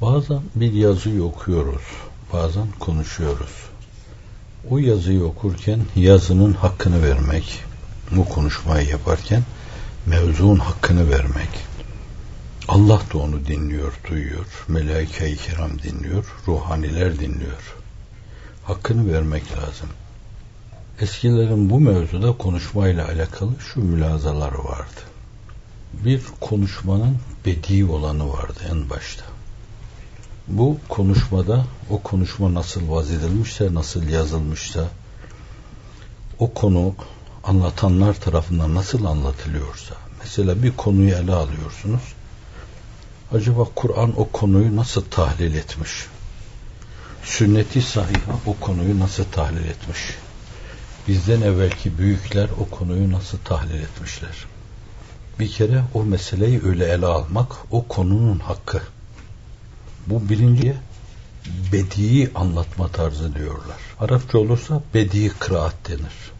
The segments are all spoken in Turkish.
Bazen bir yazıyı okuyoruz, bazen konuşuyoruz. O yazıyı okurken yazının hakkını vermek, bu konuşmayı yaparken mevzuun hakkını vermek. Allah da onu dinliyor, duyuyor. Melaike-i kiram dinliyor, ruhaniler dinliyor. Hakkını vermek lazım. Eskilerin bu mevzuda konuşmayla alakalı şu mülazaları vardı. Bir konuşmanın bedi olanı vardı en başta. Bu konuşmada o konuşma nasıl vaz edilmişse, nasıl yazılmışsa, o konu anlatanlar tarafından nasıl anlatılıyorsa, mesela bir konuyu ele alıyorsunuz, acaba Kur'an o konuyu nasıl tahlil etmiş? Sünneti sahiha o konuyu nasıl tahlil etmiş? Bizden evvelki büyükler o konuyu nasıl tahlil etmişler? Bir kere o meseleyi öyle ele almak o konunun hakkı. Bu birinci bedi'i anlatma tarzı diyorlar. Arapça olursa bedi kıraat denir.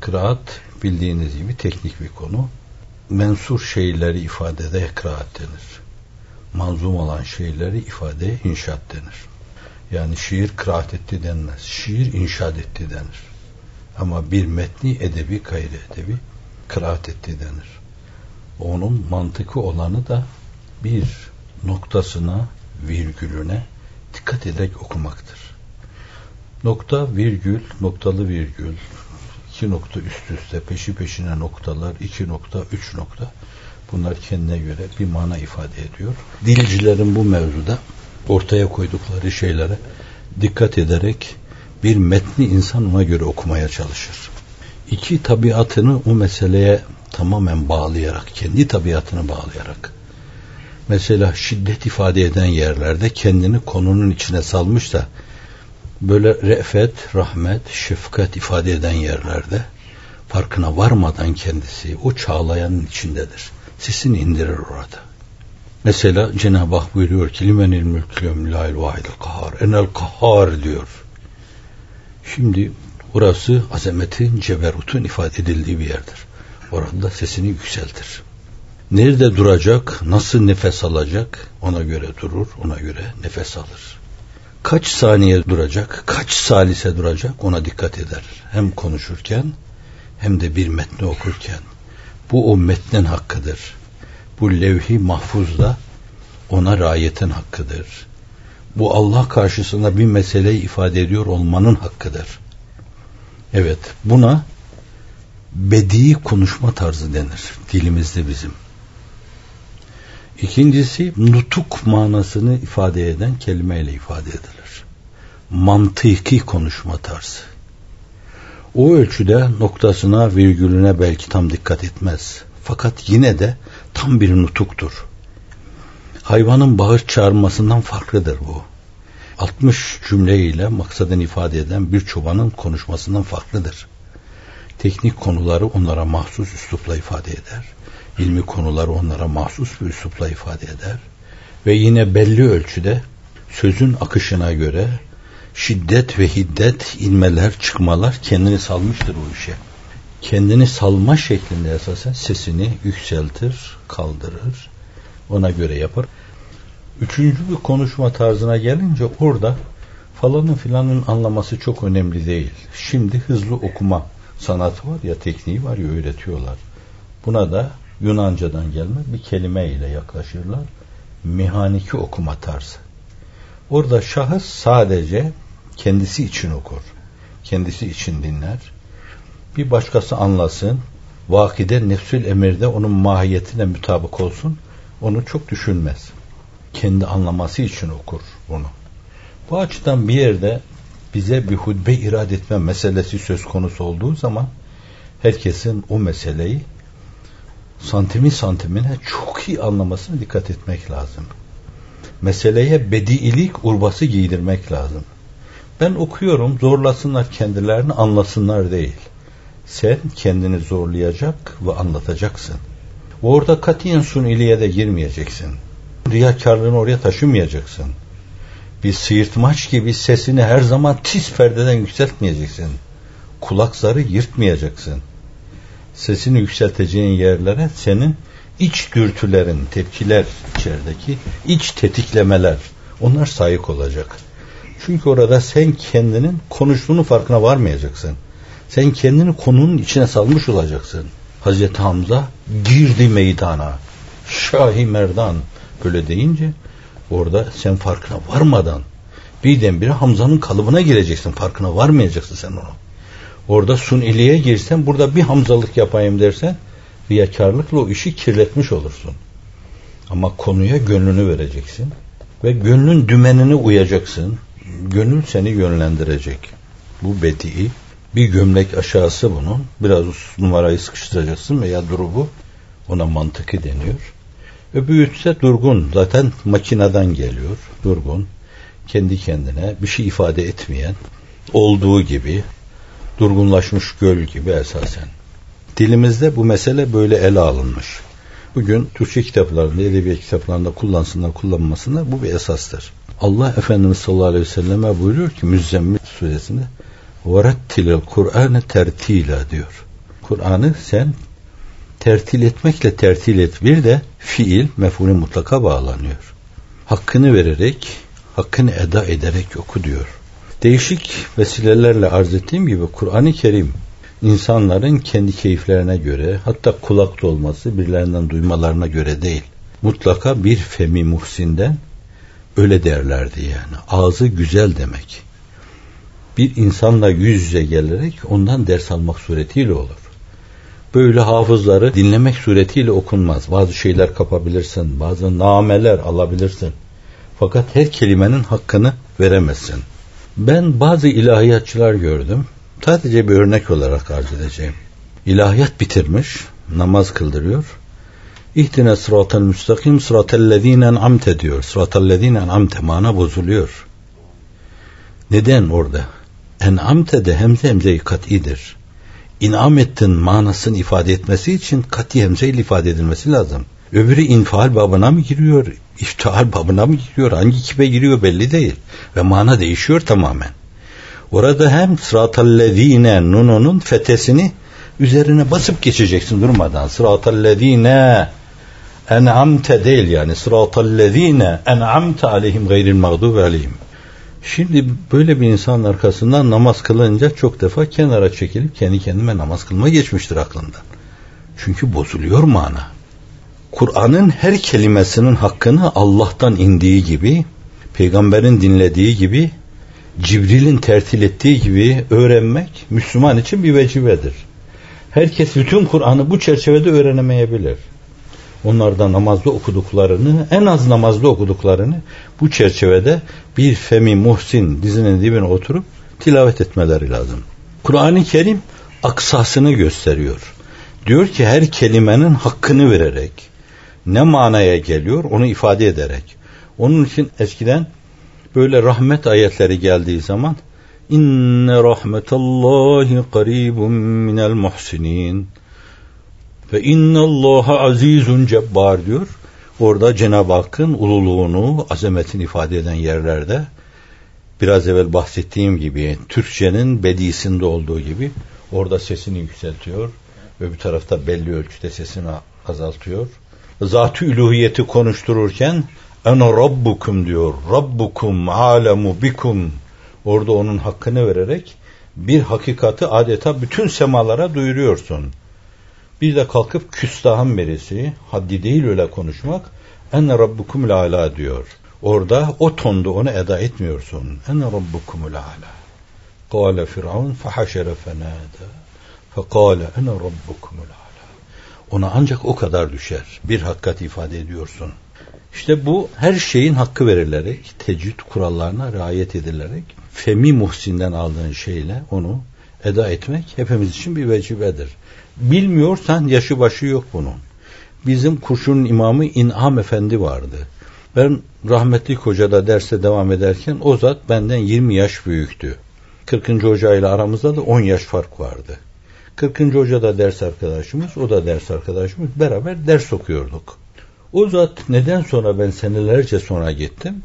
Kıraat bildiğiniz gibi teknik bir konu. Mensur şeyleri ifadede kıraat denir. Manzum olan şeyleri ifade inşaat denir. Yani şiir kıraat etti denmez. Şiir inşaat etti denir. Ama bir metni edebi gayri edebi kıraat etti denir. Onun mantıkı olanı da bir noktasına, virgülüne dikkat ederek okumaktır. Nokta, virgül, noktalı virgül, iki nokta üst üste, peşi peşine noktalar, iki nokta, üç nokta. Bunlar kendine göre bir mana ifade ediyor. Dilcilerin bu mevzuda ortaya koydukları şeylere dikkat ederek bir metni insan ona göre okumaya çalışır. İki tabiatını o meseleye tamamen bağlayarak, kendi tabiatını bağlayarak. Mesela şiddet ifade eden yerlerde kendini konunun içine salmışsa, böyle re'fet, rahmet, şefkat ifade eden yerlerde farkına varmadan kendisi o çağlayanın içindedir. Sesini indirir orada. Mesela Cenab-ı Hak buyuruyor ki limenil mülkü lâil vahidil kahar enel kahar diyor. Şimdi burası azametin, ceberutun ifade edildiği bir yerdir. Orada sesini yükseltir. Nerede duracak, nasıl nefes alacak ona göre durur, ona göre nefes alır. Kaç saniye duracak, kaç salise duracak ona dikkat eder. Hem konuşurken hem de bir metni okurken. Bu o metnin hakkıdır. Bu levhi mahfuzda ona rayetin hakkıdır. Bu Allah karşısında bir meseleyi ifade ediyor olmanın hakkıdır. Evet, buna bedi konuşma tarzı denir dilimizde bizim. İkincisi nutuk manasını ifade eden kelimeyle ifade edilir. Mantıki konuşma tarzı. O ölçüde noktasına, virgülüne belki tam dikkat etmez. Fakat yine de tam bir nutuktur. Hayvanın bağır çağırmasından farklıdır bu. 60 cümleyle maksadını ifade eden bir çobanın konuşmasından farklıdır. Teknik konuları onlara mahsus üslupla ifade eder. İlmi konuları onlara mahsus bir üslupla ifade eder. Ve yine belli ölçüde sözün akışına göre şiddet ve hiddet inmeler, çıkmalar kendini salmıştır o işe. Kendini salma şeklinde esasen sesini yükseltir, kaldırır. Ona göre yapar. Üçüncü bir konuşma tarzına gelince orada falanın filanın anlaması çok önemli değil. Şimdi hızlı okuma sanatı var ya tekniği var ya öğretiyorlar. Buna da Yunanca'dan gelme bir kelime ile yaklaşırlar. Mihaniki okuma tarzı. Orada şahıs sadece kendisi için okur. Kendisi için dinler. Bir başkası anlasın. Vakide nefsül emirde onun mahiyetine mutabık olsun. Onu çok düşünmez. Kendi anlaması için okur bunu. Bu açıdan bir yerde bize bir hutbe irad etme meselesi söz konusu olduğu zaman herkesin o meseleyi santimi santimine çok iyi anlamasına dikkat etmek lazım. Meseleye bediilik urbası giydirmek lazım. Ben okuyorum zorlasınlar kendilerini anlasınlar değil. Sen kendini zorlayacak ve anlatacaksın. Orada katiyen suniliye de girmeyeceksin. Riyakarlığını oraya taşımayacaksın. Bir sıyırtmaç gibi sesini her zaman tiz perdeden yükseltmeyeceksin. Kulak zarı yırtmayacaksın. Sesini yükselteceğin yerlere senin iç dürtülerin, tepkiler içerideki iç tetiklemeler onlar sayık olacak. Çünkü orada sen kendinin konuştuğunun farkına varmayacaksın. Sen kendini konunun içine salmış olacaksın. Hazreti Hamza girdi meydana. Şahi Merdan böyle deyince orada sen farkına varmadan birdenbire Hamza'nın kalıbına gireceksin. Farkına varmayacaksın sen onu. Orada suniliğe girsen burada bir Hamzalık yapayım dersen riyakarlıkla o işi kirletmiş olursun. Ama konuya gönlünü vereceksin ve gönlün dümenine uyacaksın. Gönül seni yönlendirecek. Bu bedi'i. Bir gömlek aşağısı bunun. Biraz numarayı sıkıştıracaksın veya durubu. Ona mantıkı deniyor. Öbürü ise durgun. Zaten makineden geliyor. Durgun. Kendi kendine bir şey ifade etmeyen, olduğu gibi, durgunlaşmış göl gibi esasen. Dilimizde bu mesele böyle ele alınmış. Bugün Türkçe kitaplarında, edebiyat kitaplarında kullansınlar, kullanmasınlar bu bir esastır. Allah Efendimiz sallallahu aleyhi ve selleme buyuruyor ki Müzzemmil suresinde وَرَتِّلِ Kur'an'ı tertila diyor. Kur'an'ı sen tertil etmekle tertil et. Bir de fiil mef'ulü mutlaka bağlanıyor. Hakkını vererek, hakkını eda ederek oku diyor. Değişik vesilelerle arz ettiğim gibi Kur'an-ı Kerim insanların kendi keyiflerine göre hatta kulak dolması birilerinden duymalarına göre değil. Mutlaka bir femi muhsinden öyle derlerdi yani. Ağzı güzel demek. Bir insanla yüz yüze gelerek ondan ders almak suretiyle olur. Böyle hafızları dinlemek suretiyle okunmaz. Bazı şeyler kapabilirsin, bazı nameler alabilirsin. Fakat her kelimenin hakkını veremezsin. Ben bazı ilahiyatçılar gördüm. Sadece bir örnek olarak arz edeceğim. İlahiyat bitirmiş, namaz kıldırıyor. İhtine sıratel müstakim sıratellezine en'amte diyor. Sıratellezine en'amte mana bozuluyor. Neden orada? En'amte de hemze hemze kat'idir. İnam ettin manasını ifade etmesi için kati hemze ile ifade edilmesi lazım. Öbürü infial babına mı giriyor, iftihal babına mı giriyor, hangi kipe giriyor belli değil. Ve mana değişiyor tamamen. Orada hem sıratallezine nununun fetesini üzerine basıp geçeceksin durmadan. Sıratallezine en'amte değil yani sıratallezine en'amte aleyhim gayril mağdubi aleyhim. Şimdi böyle bir insanın arkasından namaz kılınca çok defa kenara çekilip kendi kendime namaz kılma geçmiştir aklından. Çünkü bozuluyor mana. Kur'an'ın her kelimesinin hakkını Allah'tan indiği gibi, peygamberin dinlediği gibi Cibril'in tertil ettiği gibi öğrenmek Müslüman için bir vecibedir. Herkes bütün Kur'an'ı bu çerçevede öğrenemeyebilir. Onlar da namazda okuduklarını, en az namazda okuduklarını bu çerçevede bir femi muhsin dizinin dibine oturup tilavet etmeleri lazım. Kur'an-ı Kerim aksasını gösteriyor. Diyor ki her kelimenin hakkını vererek ne manaya geliyor onu ifade ederek. Onun için eskiden böyle rahmet ayetleri geldiği zaman inne rahmetallahi qaribun minel muhsinin ve innallaha azizun cebbar diyor. Orada Cenab-ı Hakk'ın ululuğunu, azametini ifade eden yerlerde biraz evvel bahsettiğim gibi Türkçenin bedisinde olduğu gibi orada sesini yükseltiyor. Öbür tarafta belli ölçüde sesini azaltıyor. Zat-ı üluhiyeti konuştururken Ene rabbukum diyor. Rabbukum alemu bikum. Orada onun hakkını vererek bir hakikati adeta bütün semalara duyuruyorsun. Bir de kalkıp küstahın birisi, haddi değil öyle konuşmak, enne rabbukum ala diyor. Orada o tonda onu eda etmiyorsun. Enne rabbukum ala. Kale Firavun fahaşere fenâde. Fekale ene rabbukum ala. Ona ancak o kadar düşer. Bir hakikat ifade ediyorsun. İşte bu her şeyin hakkı verilerek, tecrüt kurallarına riayet edilerek, femi muhsinden aldığın şeyle onu eda etmek hepimiz için bir vecibedir. Bilmiyorsan yaşı başı yok bunun. Bizim kurşunun imamı İn'am Efendi vardı. Ben rahmetli hocada derse devam ederken o zat benden 20 yaş büyüktü. 40. hoca ile aramızda da 10 yaş fark vardı. 40. hoca da ders arkadaşımız, o da ders arkadaşımız. Beraber ders okuyorduk. O zat neden sonra ben senelerce sonra gittim?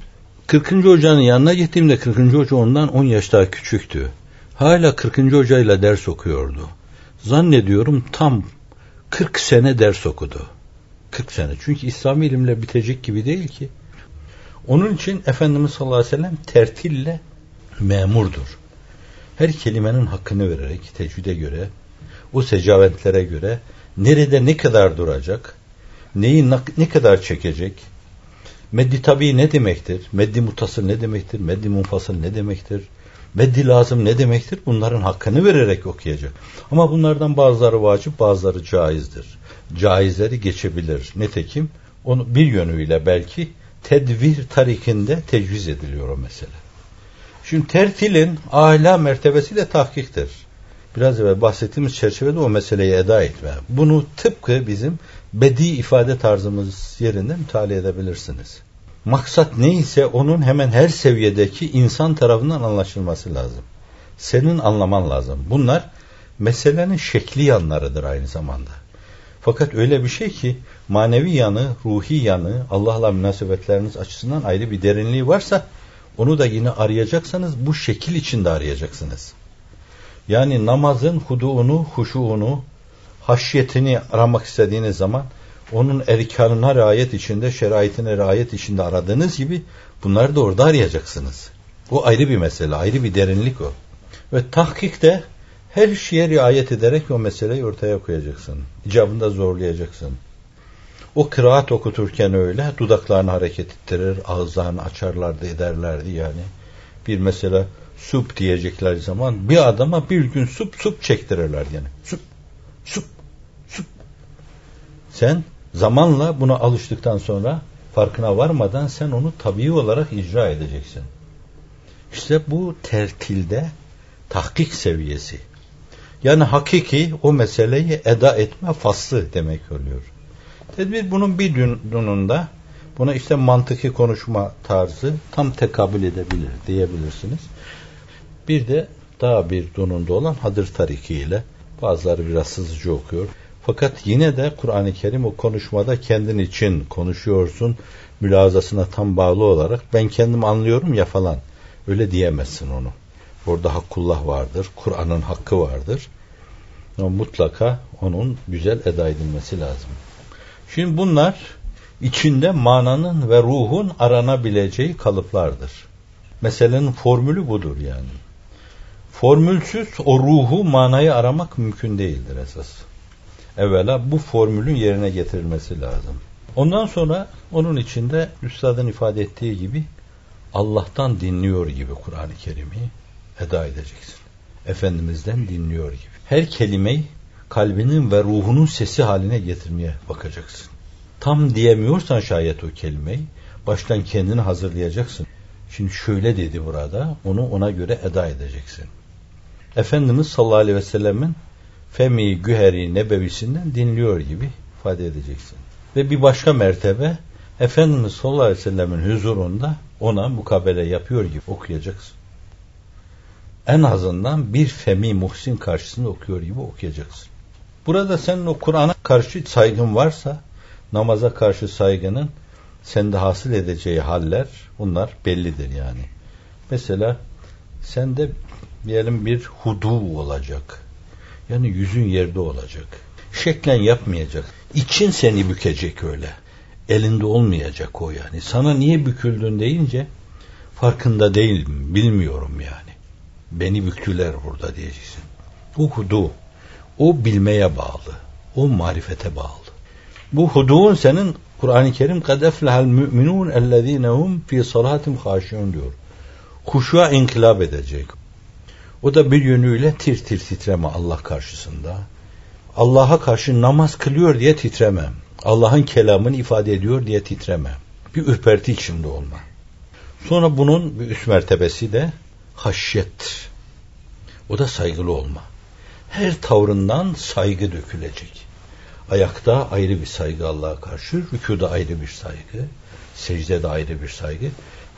40. hocanın yanına gittiğimde 40. hoca ondan 10 yaş daha küçüktü. Hala 40. hocayla ders okuyordu. Zannediyorum tam 40 sene ders okudu. 40 sene. Çünkü İslami ilimle bitecek gibi değil ki. Onun için Efendimiz sallallahu aleyhi ve sellem tertille memurdur. Her kelimenin hakkını vererek tecvide göre, o secavetlere göre nerede ne kadar duracak, neyi ne kadar çekecek, meddi tabi ne demektir, meddi mutasıl ne demektir, meddi munfasıl ne demektir, meddi lazım ne demektir bunların hakkını vererek okuyacak. Ama bunlardan bazıları vacip bazıları caizdir. Caizleri geçebilir. Netekim onu bir yönüyle belki tedvir tarikinde tecviz ediliyor o mesele. Şimdi tertilin ahlâ mertebesiyle tahkiktir. Biraz evvel bahsettiğimiz çerçevede o meseleyi eda etme. Bunu tıpkı bizim bedi ifade tarzımız yerinde müteala edebilirsiniz. Maksat neyse onun hemen her seviyedeki insan tarafından anlaşılması lazım. Senin anlaman lazım. Bunlar meselenin şekli yanlarıdır aynı zamanda. Fakat öyle bir şey ki manevi yanı, ruhi yanı, Allah'la münasebetleriniz açısından ayrı bir derinliği varsa onu da yine arayacaksanız bu şekil içinde arayacaksınız. Yani namazın huduunu, huşuğunu, haşyetini aramak istediğiniz zaman onun erkanına riayet içinde, şeraitine riayet içinde aradığınız gibi bunları da orada arayacaksınız. O ayrı bir mesele, ayrı bir derinlik o. Ve tahkikte her şeye riayet ederek o meseleyi ortaya koyacaksın. İcabında zorlayacaksın. O kıraat okuturken öyle dudaklarını hareket ettirir, ağızlarını açarlardı, ederlerdi yani. Bir mesela sup diyecekler zaman bir adama bir gün sup sup çektirirler yani. Sup, sup, sup. Sen zamanla buna alıştıktan sonra farkına varmadan sen onu tabii olarak icra edeceksin. İşte bu tertilde tahkik seviyesi. Yani hakiki o meseleyi eda etme faslı demek oluyor. Tedbir bunun bir dununda buna işte mantıki konuşma tarzı tam tekabül edebilir diyebilirsiniz. Bir de daha bir donunda olan Hadır Tariki ile bazıları biraz sızıcı okuyor. Fakat yine de Kur'an-ı Kerim o konuşmada kendin için konuşuyorsun mülazasına tam bağlı olarak ben kendim anlıyorum ya falan. Öyle diyemezsin onu. Orada hakkullah vardır. Kur'an'ın hakkı vardır. Ama mutlaka onun güzel eda edilmesi lazım. Şimdi bunlar içinde mananın ve ruhun aranabileceği kalıplardır. Meselenin formülü budur yani. Formülsüz o ruhu, manayı aramak mümkün değildir esas. Evvela bu formülün yerine getirilmesi lazım. Ondan sonra onun içinde üstadın ifade ettiği gibi Allah'tan dinliyor gibi Kur'an-ı Kerim'i eda edeceksin. Efendimiz'den dinliyor gibi. Her kelimeyi kalbinin ve ruhunun sesi haline getirmeye bakacaksın. Tam diyemiyorsan şayet o kelimeyi baştan kendini hazırlayacaksın. Şimdi şöyle dedi burada, onu ona göre eda edeceksin. Efendimiz sallallahu aleyhi ve sellemin Femi Güheri Nebevisinden dinliyor gibi ifade edeceksin. Ve bir başka mertebe Efendimiz sallallahu aleyhi ve sellemin huzurunda ona mukabele yapıyor gibi okuyacaksın. En azından bir Femi Muhsin karşısında okuyor gibi okuyacaksın. Burada senin o Kur'an'a karşı saygın varsa namaza karşı saygının sende hasıl edeceği haller bunlar bellidir yani. Mesela sende diyelim bir hudu olacak. Yani yüzün yerde olacak. Şeklen yapmayacak. İçin seni bükecek öyle. Elinde olmayacak o yani. Sana niye büküldün deyince farkında değilim, bilmiyorum yani. Beni büktüler burada diyeceksin. Bu hudu. O bilmeye bağlı. O marifete bağlı. Bu huduun senin Kur'an-ı Kerim kad eflehal müminun ellezinehum fi salatim haşiun diyor. Huşuğa inkılap edecek. O da bir yönüyle tir tir titreme Allah karşısında. Allah'a karşı namaz kılıyor diye titreme. Allah'ın kelamını ifade ediyor diye titreme. Bir ürperti içinde olma. Sonra bunun bir üst mertebesi de haşyet. O da saygılı olma. Her tavrından saygı dökülecek. Ayakta ayrı bir saygı Allah'a karşı, rükuda ayrı bir saygı, secdede ayrı bir saygı.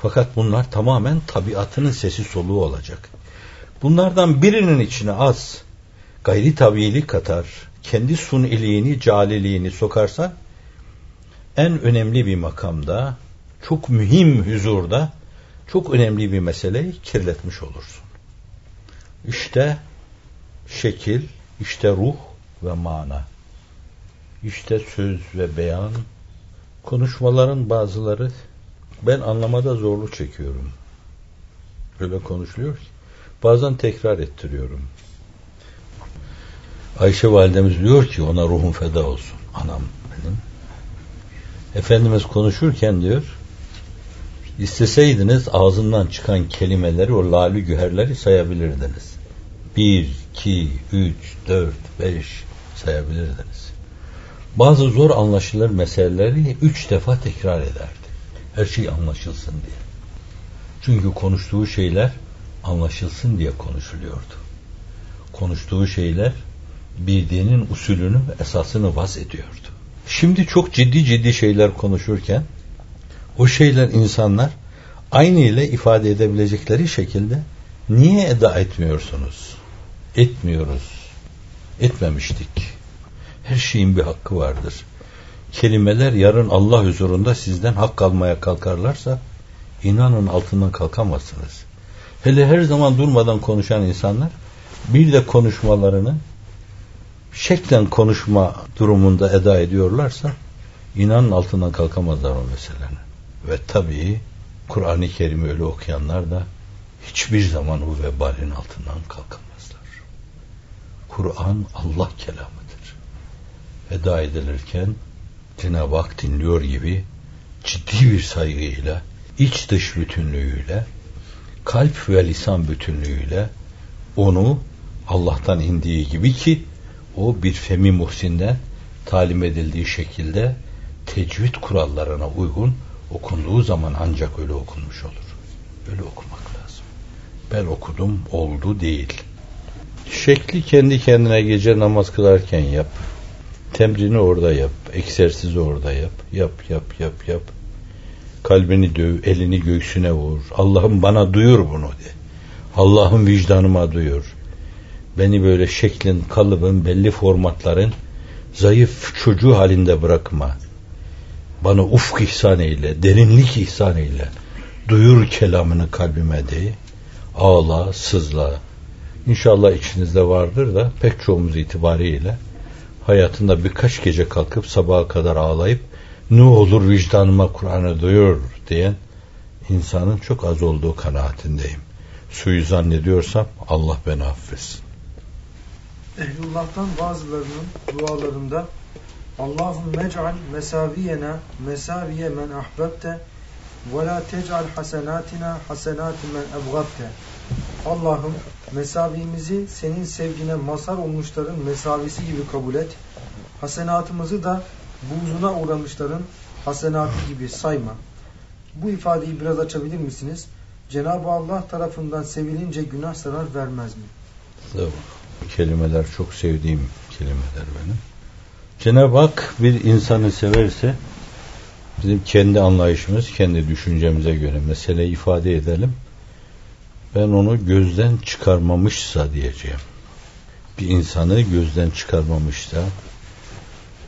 Fakat bunlar tamamen tabiatının sesi soluğu olacak. Bunlardan birinin içine az gayri tabiilik katar, kendi suniliğini, caliliğini sokarsa en önemli bir makamda, çok mühim huzurda çok önemli bir meseleyi kirletmiş olursun. İşte şekil, işte ruh ve mana. İşte söz ve beyan, konuşmaların bazıları ben anlamada zorluk çekiyorum. Öyle konuşuluyor ki. Bazen tekrar ettiriyorum. Ayşe validemiz diyor ki ona ruhum feda olsun. Anam benim. Efendimiz konuşurken diyor isteseydiniz ağzından çıkan kelimeleri o lali güherleri sayabilirdiniz. Bir, iki, üç, dört, beş sayabilirdiniz. Bazı zor anlaşılır meseleleri üç defa tekrar ederdi. Her şey anlaşılsın diye. Çünkü konuştuğu şeyler anlaşılsın diye konuşuluyordu. Konuştuğu şeyler bir dinin usulünü ve esasını vaz ediyordu. Şimdi çok ciddi ciddi şeyler konuşurken o şeyler insanlar aynı ile ifade edebilecekleri şekilde niye eda etmiyorsunuz? Etmiyoruz. Etmemiştik. Her şeyin bir hakkı vardır. Kelimeler yarın Allah huzurunda sizden hak almaya kalkarlarsa inanın altından kalkamazsınız. Hele her zaman durmadan konuşan insanlar bir de konuşmalarını şeklen konuşma durumunda eda ediyorlarsa inanın altından kalkamazlar o meselenin. Ve tabii Kur'an-ı Kerim'i öyle okuyanlar da hiçbir zaman o vebalin altından kalkamazlar. Kur'an Allah kelamıdır. Eda edilirken Cenab-ı Hak dinliyor gibi ciddi bir saygıyla, iç dış bütünlüğüyle, kalp ve lisan bütünlüğüyle onu Allah'tan indiği gibi ki o bir femi muhsinden talim edildiği şekilde tecvid kurallarına uygun okunduğu zaman ancak öyle okunmuş olur. Öyle okumak lazım. Ben okudum oldu değil. Şekli kendi kendine gece namaz kılarken yap. Temrini orada yap. Egzersizi orada yap. Yap yap yap yap. Kalbini döv, elini göğsüne vur. Allah'ım bana duyur bunu de. Allah'ım vicdanıma duyur. Beni böyle şeklin, kalıbın, belli formatların zayıf çocuğu halinde bırakma. Bana ufk ihsan eyle, derinlik ihsan eyle. Duyur kelamını kalbime de. Ağla, sızla. İnşallah içinizde vardır da pek çoğumuz itibariyle hayatında birkaç gece kalkıp sabaha kadar ağlayıp ne olur vicdanıma Kur'an'ı duyur diyen insanın çok az olduğu kanaatindeyim. Suyu zannediyorsam Allah beni affetsin. Ehlullah'tan bazılarının dualarında Allahum mec'al mesaviyena mesaviye men ahbebte ve la tec'al hasenatina hasenati men ebgabte Allah'ım mesavimizi senin sevgine mazhar olmuşların mesavisi gibi kabul et. Hasenatımızı da buğzuna uğramışların hasenatı gibi sayma. Bu ifadeyi biraz açabilir misiniz? Cenab-ı Allah tarafından sevilince günah zarar vermez mi? Tamam. Kelimeler çok sevdiğim kelimeler benim. Cenab-ı Hak bir insanı severse bizim kendi anlayışımız, kendi düşüncemize göre meseleyi ifade edelim. Ben onu gözden çıkarmamışsa diyeceğim. Bir insanı gözden çıkarmamışsa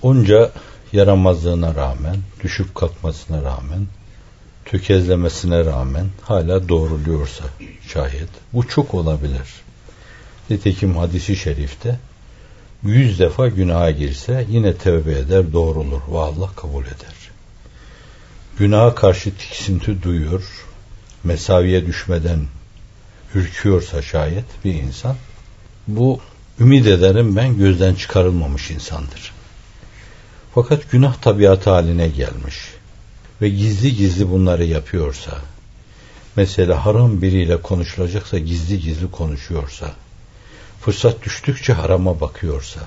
onca yaramazlığına rağmen, düşüp kalkmasına rağmen, tökezlemesine rağmen hala doğruluyorsa şayet bu çok olabilir. Nitekim hadisi şerifte yüz defa günaha girse yine tevbe eder, doğrulur ve Allah kabul eder. Günaha karşı tiksinti duyuyor, mesaviye düşmeden ürküyorsa şayet bir insan, bu ümit ederim ben gözden çıkarılmamış insandır. Fakat günah tabiatı haline gelmiş ve gizli gizli bunları yapıyorsa, mesela haram biriyle konuşulacaksa gizli gizli konuşuyorsa, fırsat düştükçe harama bakıyorsa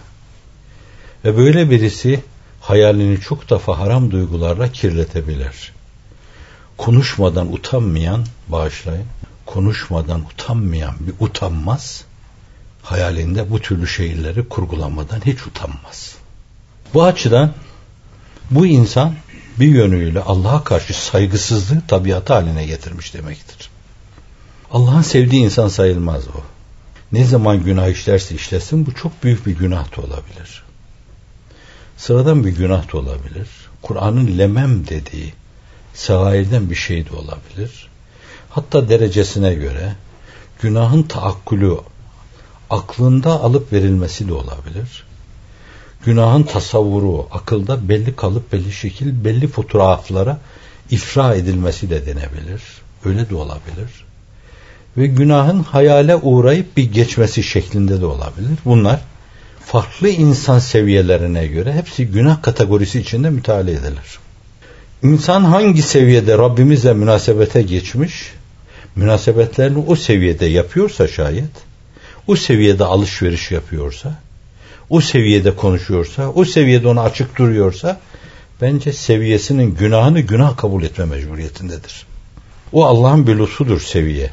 ve böyle birisi hayalini çok defa haram duygularla kirletebilir. Konuşmadan utanmayan, bağışlayın, konuşmadan utanmayan bir utanmaz, hayalinde bu türlü şeyleri kurgulamadan hiç utanmaz. Bu açıdan bu insan bir yönüyle Allah'a karşı saygısızlığı tabiatı haline getirmiş demektir. Allah'ın sevdiği insan sayılmaz o ne zaman günah işlerse işlesin bu çok büyük bir günah da olabilir. Sıradan bir günah da olabilir. Kur'an'ın lemem dediği sagairden bir şey de olabilir. Hatta derecesine göre günahın taakkülü aklında alıp verilmesi de olabilir. Günahın tasavvuru akılda belli kalıp belli şekil belli fotoğraflara ifra edilmesi de denebilir. Öyle de olabilir. Ve günahın hayale uğrayıp bir geçmesi şeklinde de olabilir. Bunlar farklı insan seviyelerine göre hepsi günah kategorisi içinde müteala edilir. İnsan hangi seviyede Rabbimizle münasebete geçmiş, münasebetlerini o seviyede yapıyorsa şayet, o seviyede alışveriş yapıyorsa, o seviyede konuşuyorsa, o seviyede ona açık duruyorsa, bence seviyesinin günahını günah kabul etme mecburiyetindedir. O Allah'ın bir lütfudur seviye.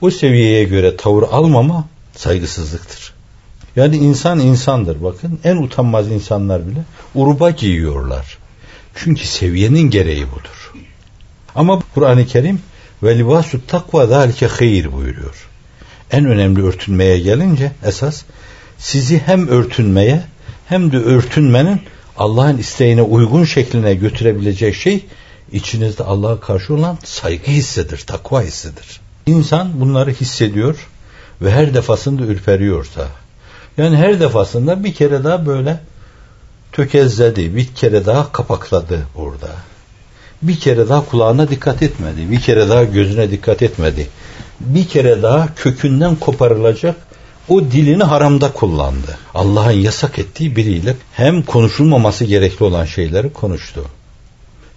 O seviyeye göre tavır almama saygısızlıktır. Yani insan insandır bakın. En utanmaz insanlar bile uruba giyiyorlar. Çünkü seviyenin gereği budur. Ama Kur'an-ı Kerim ve libasu takva zalike hayır buyuruyor. En önemli örtünmeye gelince esas sizi hem örtünmeye hem de örtünmenin Allah'ın isteğine uygun şekline götürebilecek şey içinizde Allah'a karşı olan saygı hissidir, takva hissidir. İnsan bunları hissediyor ve her defasında ürperiyorsa, yani her defasında bir kere daha böyle tökezledi, bir kere daha kapakladı burada. Bir kere daha kulağına dikkat etmedi, bir kere daha gözüne dikkat etmedi. Bir kere daha kökünden koparılacak o dilini haramda kullandı. Allah'ın yasak ettiği biriyle hem konuşulmaması gerekli olan şeyleri konuştu.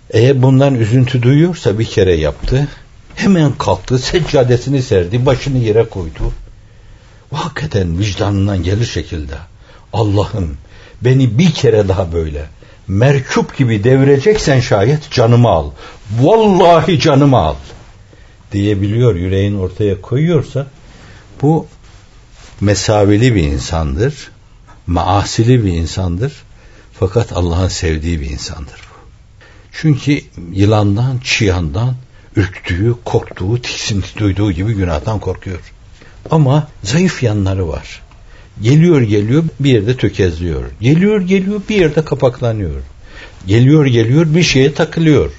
Eğer bundan üzüntü duyuyorsa bir kere yaptı. Hemen kalktı, seccadesini serdi, başını yere koydu. Hakikaten vicdanından gelir şekilde Allah'ım beni bir kere daha böyle merkup gibi devireceksen şayet canımı al. Vallahi canımı al diyebiliyor yüreğin ortaya koyuyorsa bu mesaveli bir insandır. Maasili bir insandır. Fakat Allah'ın sevdiği bir insandır bu. Çünkü yılandan, çıyandan ürktüğü, korktuğu, tiksinti duyduğu gibi günahtan korkuyor. Ama zayıf yanları var. Geliyor geliyor bir yerde tökezliyor. Geliyor geliyor bir yerde kapaklanıyor. Geliyor geliyor bir şeye takılıyor.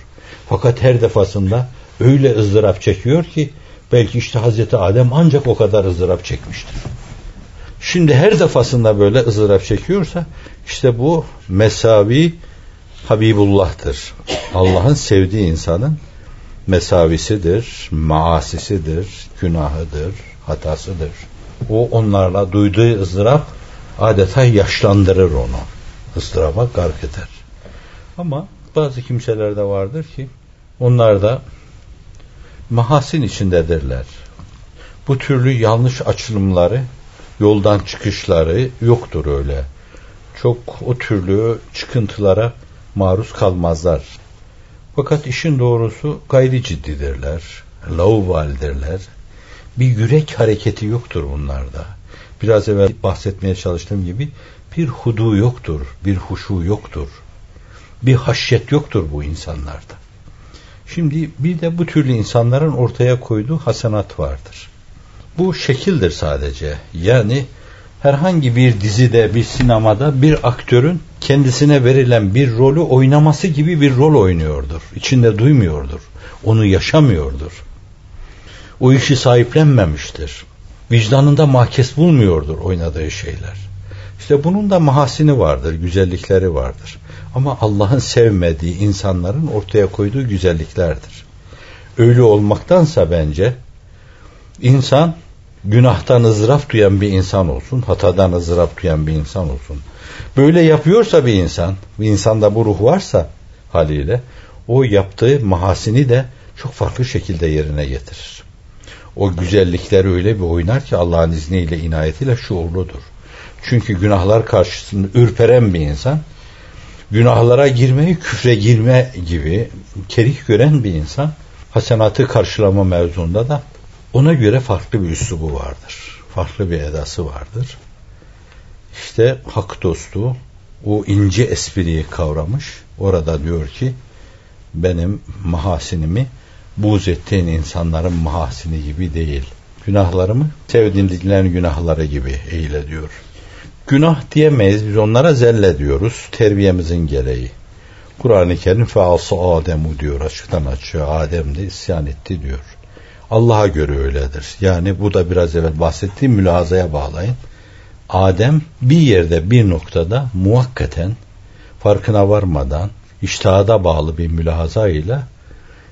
Fakat her defasında öyle ızdırap çekiyor ki belki işte Hazreti Adem ancak o kadar ızdırap çekmiştir. Şimdi her defasında böyle ızdırap çekiyorsa işte bu mesavi Habibullah'tır. Allah'ın sevdiği insanın mesavisidir, maasisidir, günahıdır, hatasıdır. O onlarla duyduğu ızdırap adeta yaşlandırır onu. ızdıraba gark eder. Ama bazı kimseler de vardır ki onlar da mahasin içindedirler. Bu türlü yanlış açılımları, yoldan çıkışları yoktur öyle. Çok o türlü çıkıntılara maruz kalmazlar. Fakat işin doğrusu gayri ciddidirler, laubaldirler. Bir yürek hareketi yoktur bunlarda. Biraz evvel bahsetmeye çalıştığım gibi bir hudu yoktur, bir huşu yoktur. Bir haşyet yoktur bu insanlarda. Şimdi bir de bu türlü insanların ortaya koyduğu hasenat vardır. Bu şekildir sadece. Yani herhangi bir dizide, bir sinemada bir aktörün kendisine verilen bir rolü oynaması gibi bir rol oynuyordur. İçinde duymuyordur. Onu yaşamıyordur. O işi sahiplenmemiştir. Vicdanında mahkes bulmuyordur oynadığı şeyler. İşte bunun da mahasini vardır, güzellikleri vardır. Ama Allah'ın sevmediği insanların ortaya koyduğu güzelliklerdir. Öyle olmaktansa bence insan günahtan ızdırap duyan bir insan olsun, hatadan ızdırap duyan bir insan olsun. Böyle yapıyorsa bir insan, bir insanda bu ruh varsa haliyle o yaptığı mahasini de çok farklı şekilde yerine getirir. O güzellikleri öyle bir oynar ki Allah'ın izniyle, inayetiyle şuurludur. Çünkü günahlar karşısında ürperen bir insan, günahlara girmeyi küfre girme gibi kerih gören bir insan, hasenatı karşılama mevzunda da ona göre farklı bir üslubu vardır. Farklı bir edası vardır. İşte hak dostu o ince espriyi kavramış. Orada diyor ki benim mahasinimi buz ettiğin insanların mahasini gibi değil. Günahlarımı sevdiğimliklerin günahları gibi eyle diyor. Günah diyemeyiz. Biz onlara zelle diyoruz. Terbiyemizin gereği. Kur'an-ı Kerim fealsı Adem'u diyor açıktan açıyor. Adem de isyan etti diyor. Allah'a göre öyledir. Yani bu da biraz evvel bahsettiğim mülazaya bağlayın. Adem bir yerde bir noktada muhakkaten farkına varmadan iştihada bağlı bir mülahaza ile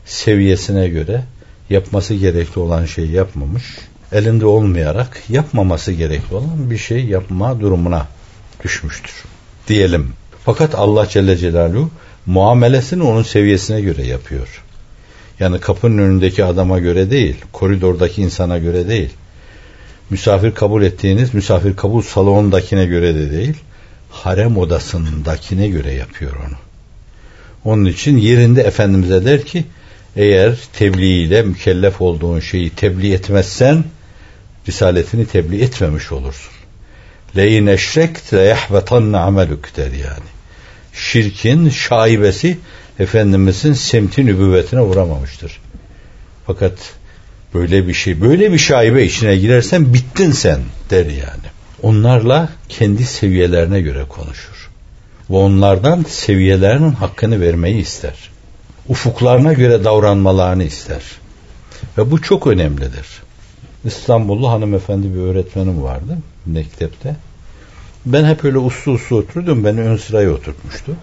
seviyesine göre yapması gerekli olan şeyi yapmamış, elinde olmayarak yapmaması gerekli olan bir şey yapma durumuna düşmüştür. Diyelim. Fakat Allah Celle Celaluhu muamelesini onun seviyesine göre yapıyor. Yani kapının önündeki adama göre değil, koridordaki insana göre değil. Misafir kabul ettiğiniz misafir kabul salonundakine göre de değil, harem odasındakine göre yapıyor onu. Onun için yerinde Efendimiz'e der ki eğer tebliğ ile mükellef olduğun şeyi tebliğ etmezsen risaletini tebliğ etmemiş olursun. Leyin eşrekt le yahbetanne amelük der yani. Şirkin şaibesi Efendimizin semti nübüvvetine uğramamıştır. Fakat böyle bir şey, böyle bir şaibe içine girersen bittin sen der yani. Onlarla kendi seviyelerine göre konuşur. Ve onlardan seviyelerinin hakkını vermeyi ister. Ufuklarına göre davranmalarını ister. Ve bu çok önemlidir. İstanbullu hanımefendi bir öğretmenim vardı mektepte. Ben hep öyle uslu uslu oturdum. Beni ön sıraya oturtmuştu.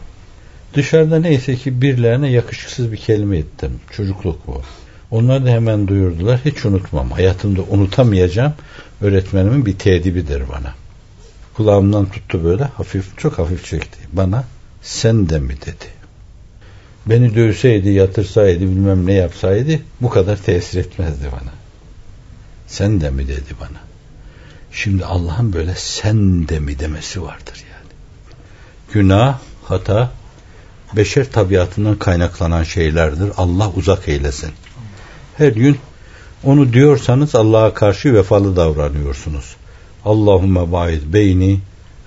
Dışarıda neyse ki birilerine yakışıksız bir kelime ettim. Çocukluk bu. Onlar da hemen duyurdular. Hiç unutmam. Hayatımda unutamayacağım öğretmenimin bir tedibidir bana. Kulağımdan tuttu böyle hafif çok hafif çekti. Bana sen de mi dedi. Beni dövseydi, yatırsaydı, bilmem ne yapsaydı bu kadar tesir etmezdi bana. Sen de mi dedi bana. Şimdi Allah'ın böyle sen de mi demesi vardır yani. Günah, hata, beşer tabiatından kaynaklanan şeylerdir. Allah uzak eylesin. Her gün onu diyorsanız Allah'a karşı vefalı davranıyorsunuz. Allahümme ba'id beyni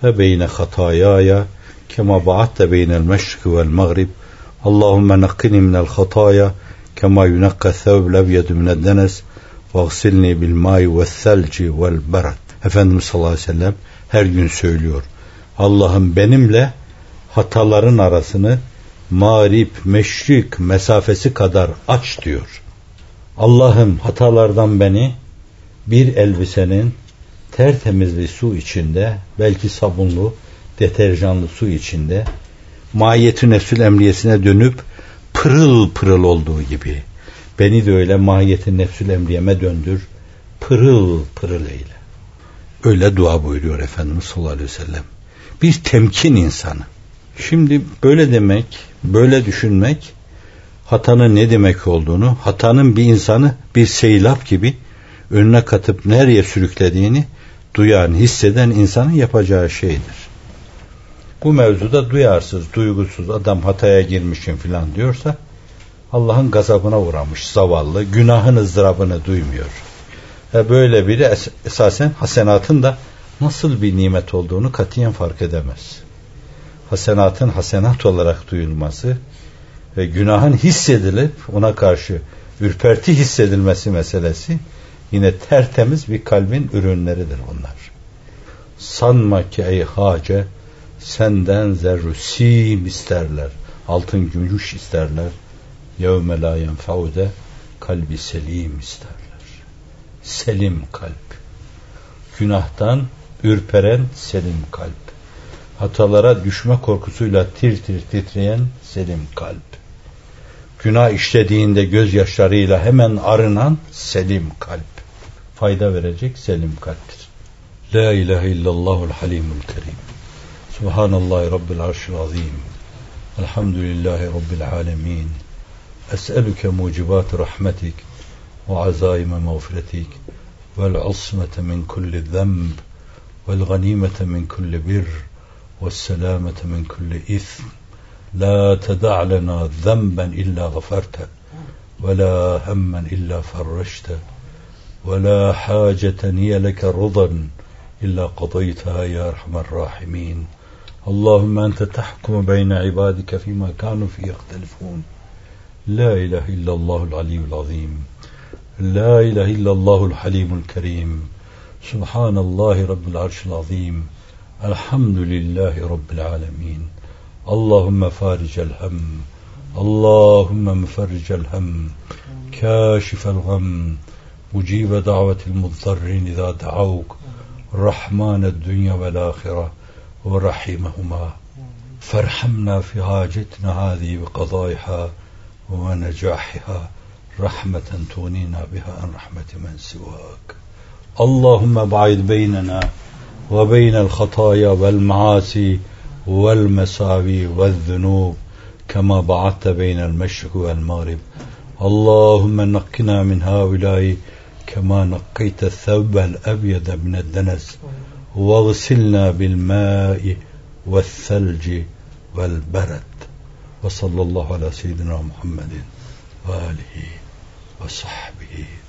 ve beyne hatayaya kema ba'atte beynel meşrik vel mağrib Allahümme nakkini minel hataya kema yunakka thevb levyedu minel denes vagsilni bil mai ve selci vel berat Efendimiz sallallahu aleyhi ve sellem her gün söylüyor. Allah'ım benimle hataların arasını mağrip, meşrik mesafesi kadar aç diyor. Allah'ım hatalardan beni bir elbisenin tertemiz bir su içinde, belki sabunlu, deterjanlı su içinde, mahiyeti nefsül emriyesine dönüp pırıl pırıl olduğu gibi beni de öyle mahiyeti nefsül emriyeme döndür, pırıl pırıl eyle. Öyle dua buyuruyor Efendimiz sallallahu aleyhi ve sellem. Bir temkin insanı. Şimdi böyle demek, böyle düşünmek hatanın ne demek olduğunu, hatanın bir insanı bir seylap gibi önüne katıp nereye sürüklediğini duyan, hisseden insanın yapacağı şeydir. Bu mevzuda duyarsız, duygusuz adam hataya girmişim filan diyorsa Allah'ın gazabına uğramış zavallı, günahın ızdırabını duymuyor. Ve böyle biri es- esasen hasenatın da nasıl bir nimet olduğunu katiyen fark edemez. Hasenatın hasenat olarak duyulması ve günahın hissedilip ona karşı ürperti hissedilmesi meselesi yine tertemiz bir kalbin ürünleridir bunlar. Sanma ki ey hace senden zerrusim isterler. Altın gümüş isterler. Yevme la yenfaude kalbi selim isterler. Selim kalp. Günahtan ürperen selim kalp. Hatalara düşme korkusuyla tir tir titreyen selim kalp. Günah işlediğinde gözyaşlarıyla hemen arınan selim kalp. Fayda verecek selim kalptir. La ilahe illallahul halimul kerim. Subhanallahi Rabbil arşil azim. Elhamdülillahi Rabbil alemin. Es'elüke mucibat rahmetik ve azaime mağfiretik vel asmete min kulli zemb vel ganimete min kulli bir selamete min kulli ithm لا تدع لنا ذنبا إلا غفرته ولا هما إلا فرجته ولا حاجة هي لك رضا إلا قضيتها يا أرحم الراحمين. اللهم أنت تحكم بين عبادك فيما كانوا فيه يختلفون. لا إله إلا الله العلي العظيم. لا إله إلا الله الحليم الكريم. سبحان الله رب العرش العظيم. الحمد لله رب العالمين. اللهم فارج الهم. اللهم مفرج الهم. كاشف الغم. مجيب دعوة المضطرين إذا دعوك. رحمن الدنيا والآخرة ورحمهما. فارحمنا في حاجتنا هذه بقضائها ونجاحها. رحمة تغنينا بها عن رحمة من سواك. اللهم بعد بيننا وبين الخطايا والمعاصي والمساوي والذنوب كما بعدت بين المشرق والمغرب. اللهم نقنا من هؤلاء كما نقيت الثوب الأبيض من الدنس. واغسلنا بالماء والثلج والبرد. وصلى الله على سيدنا محمد وآله وصحبه.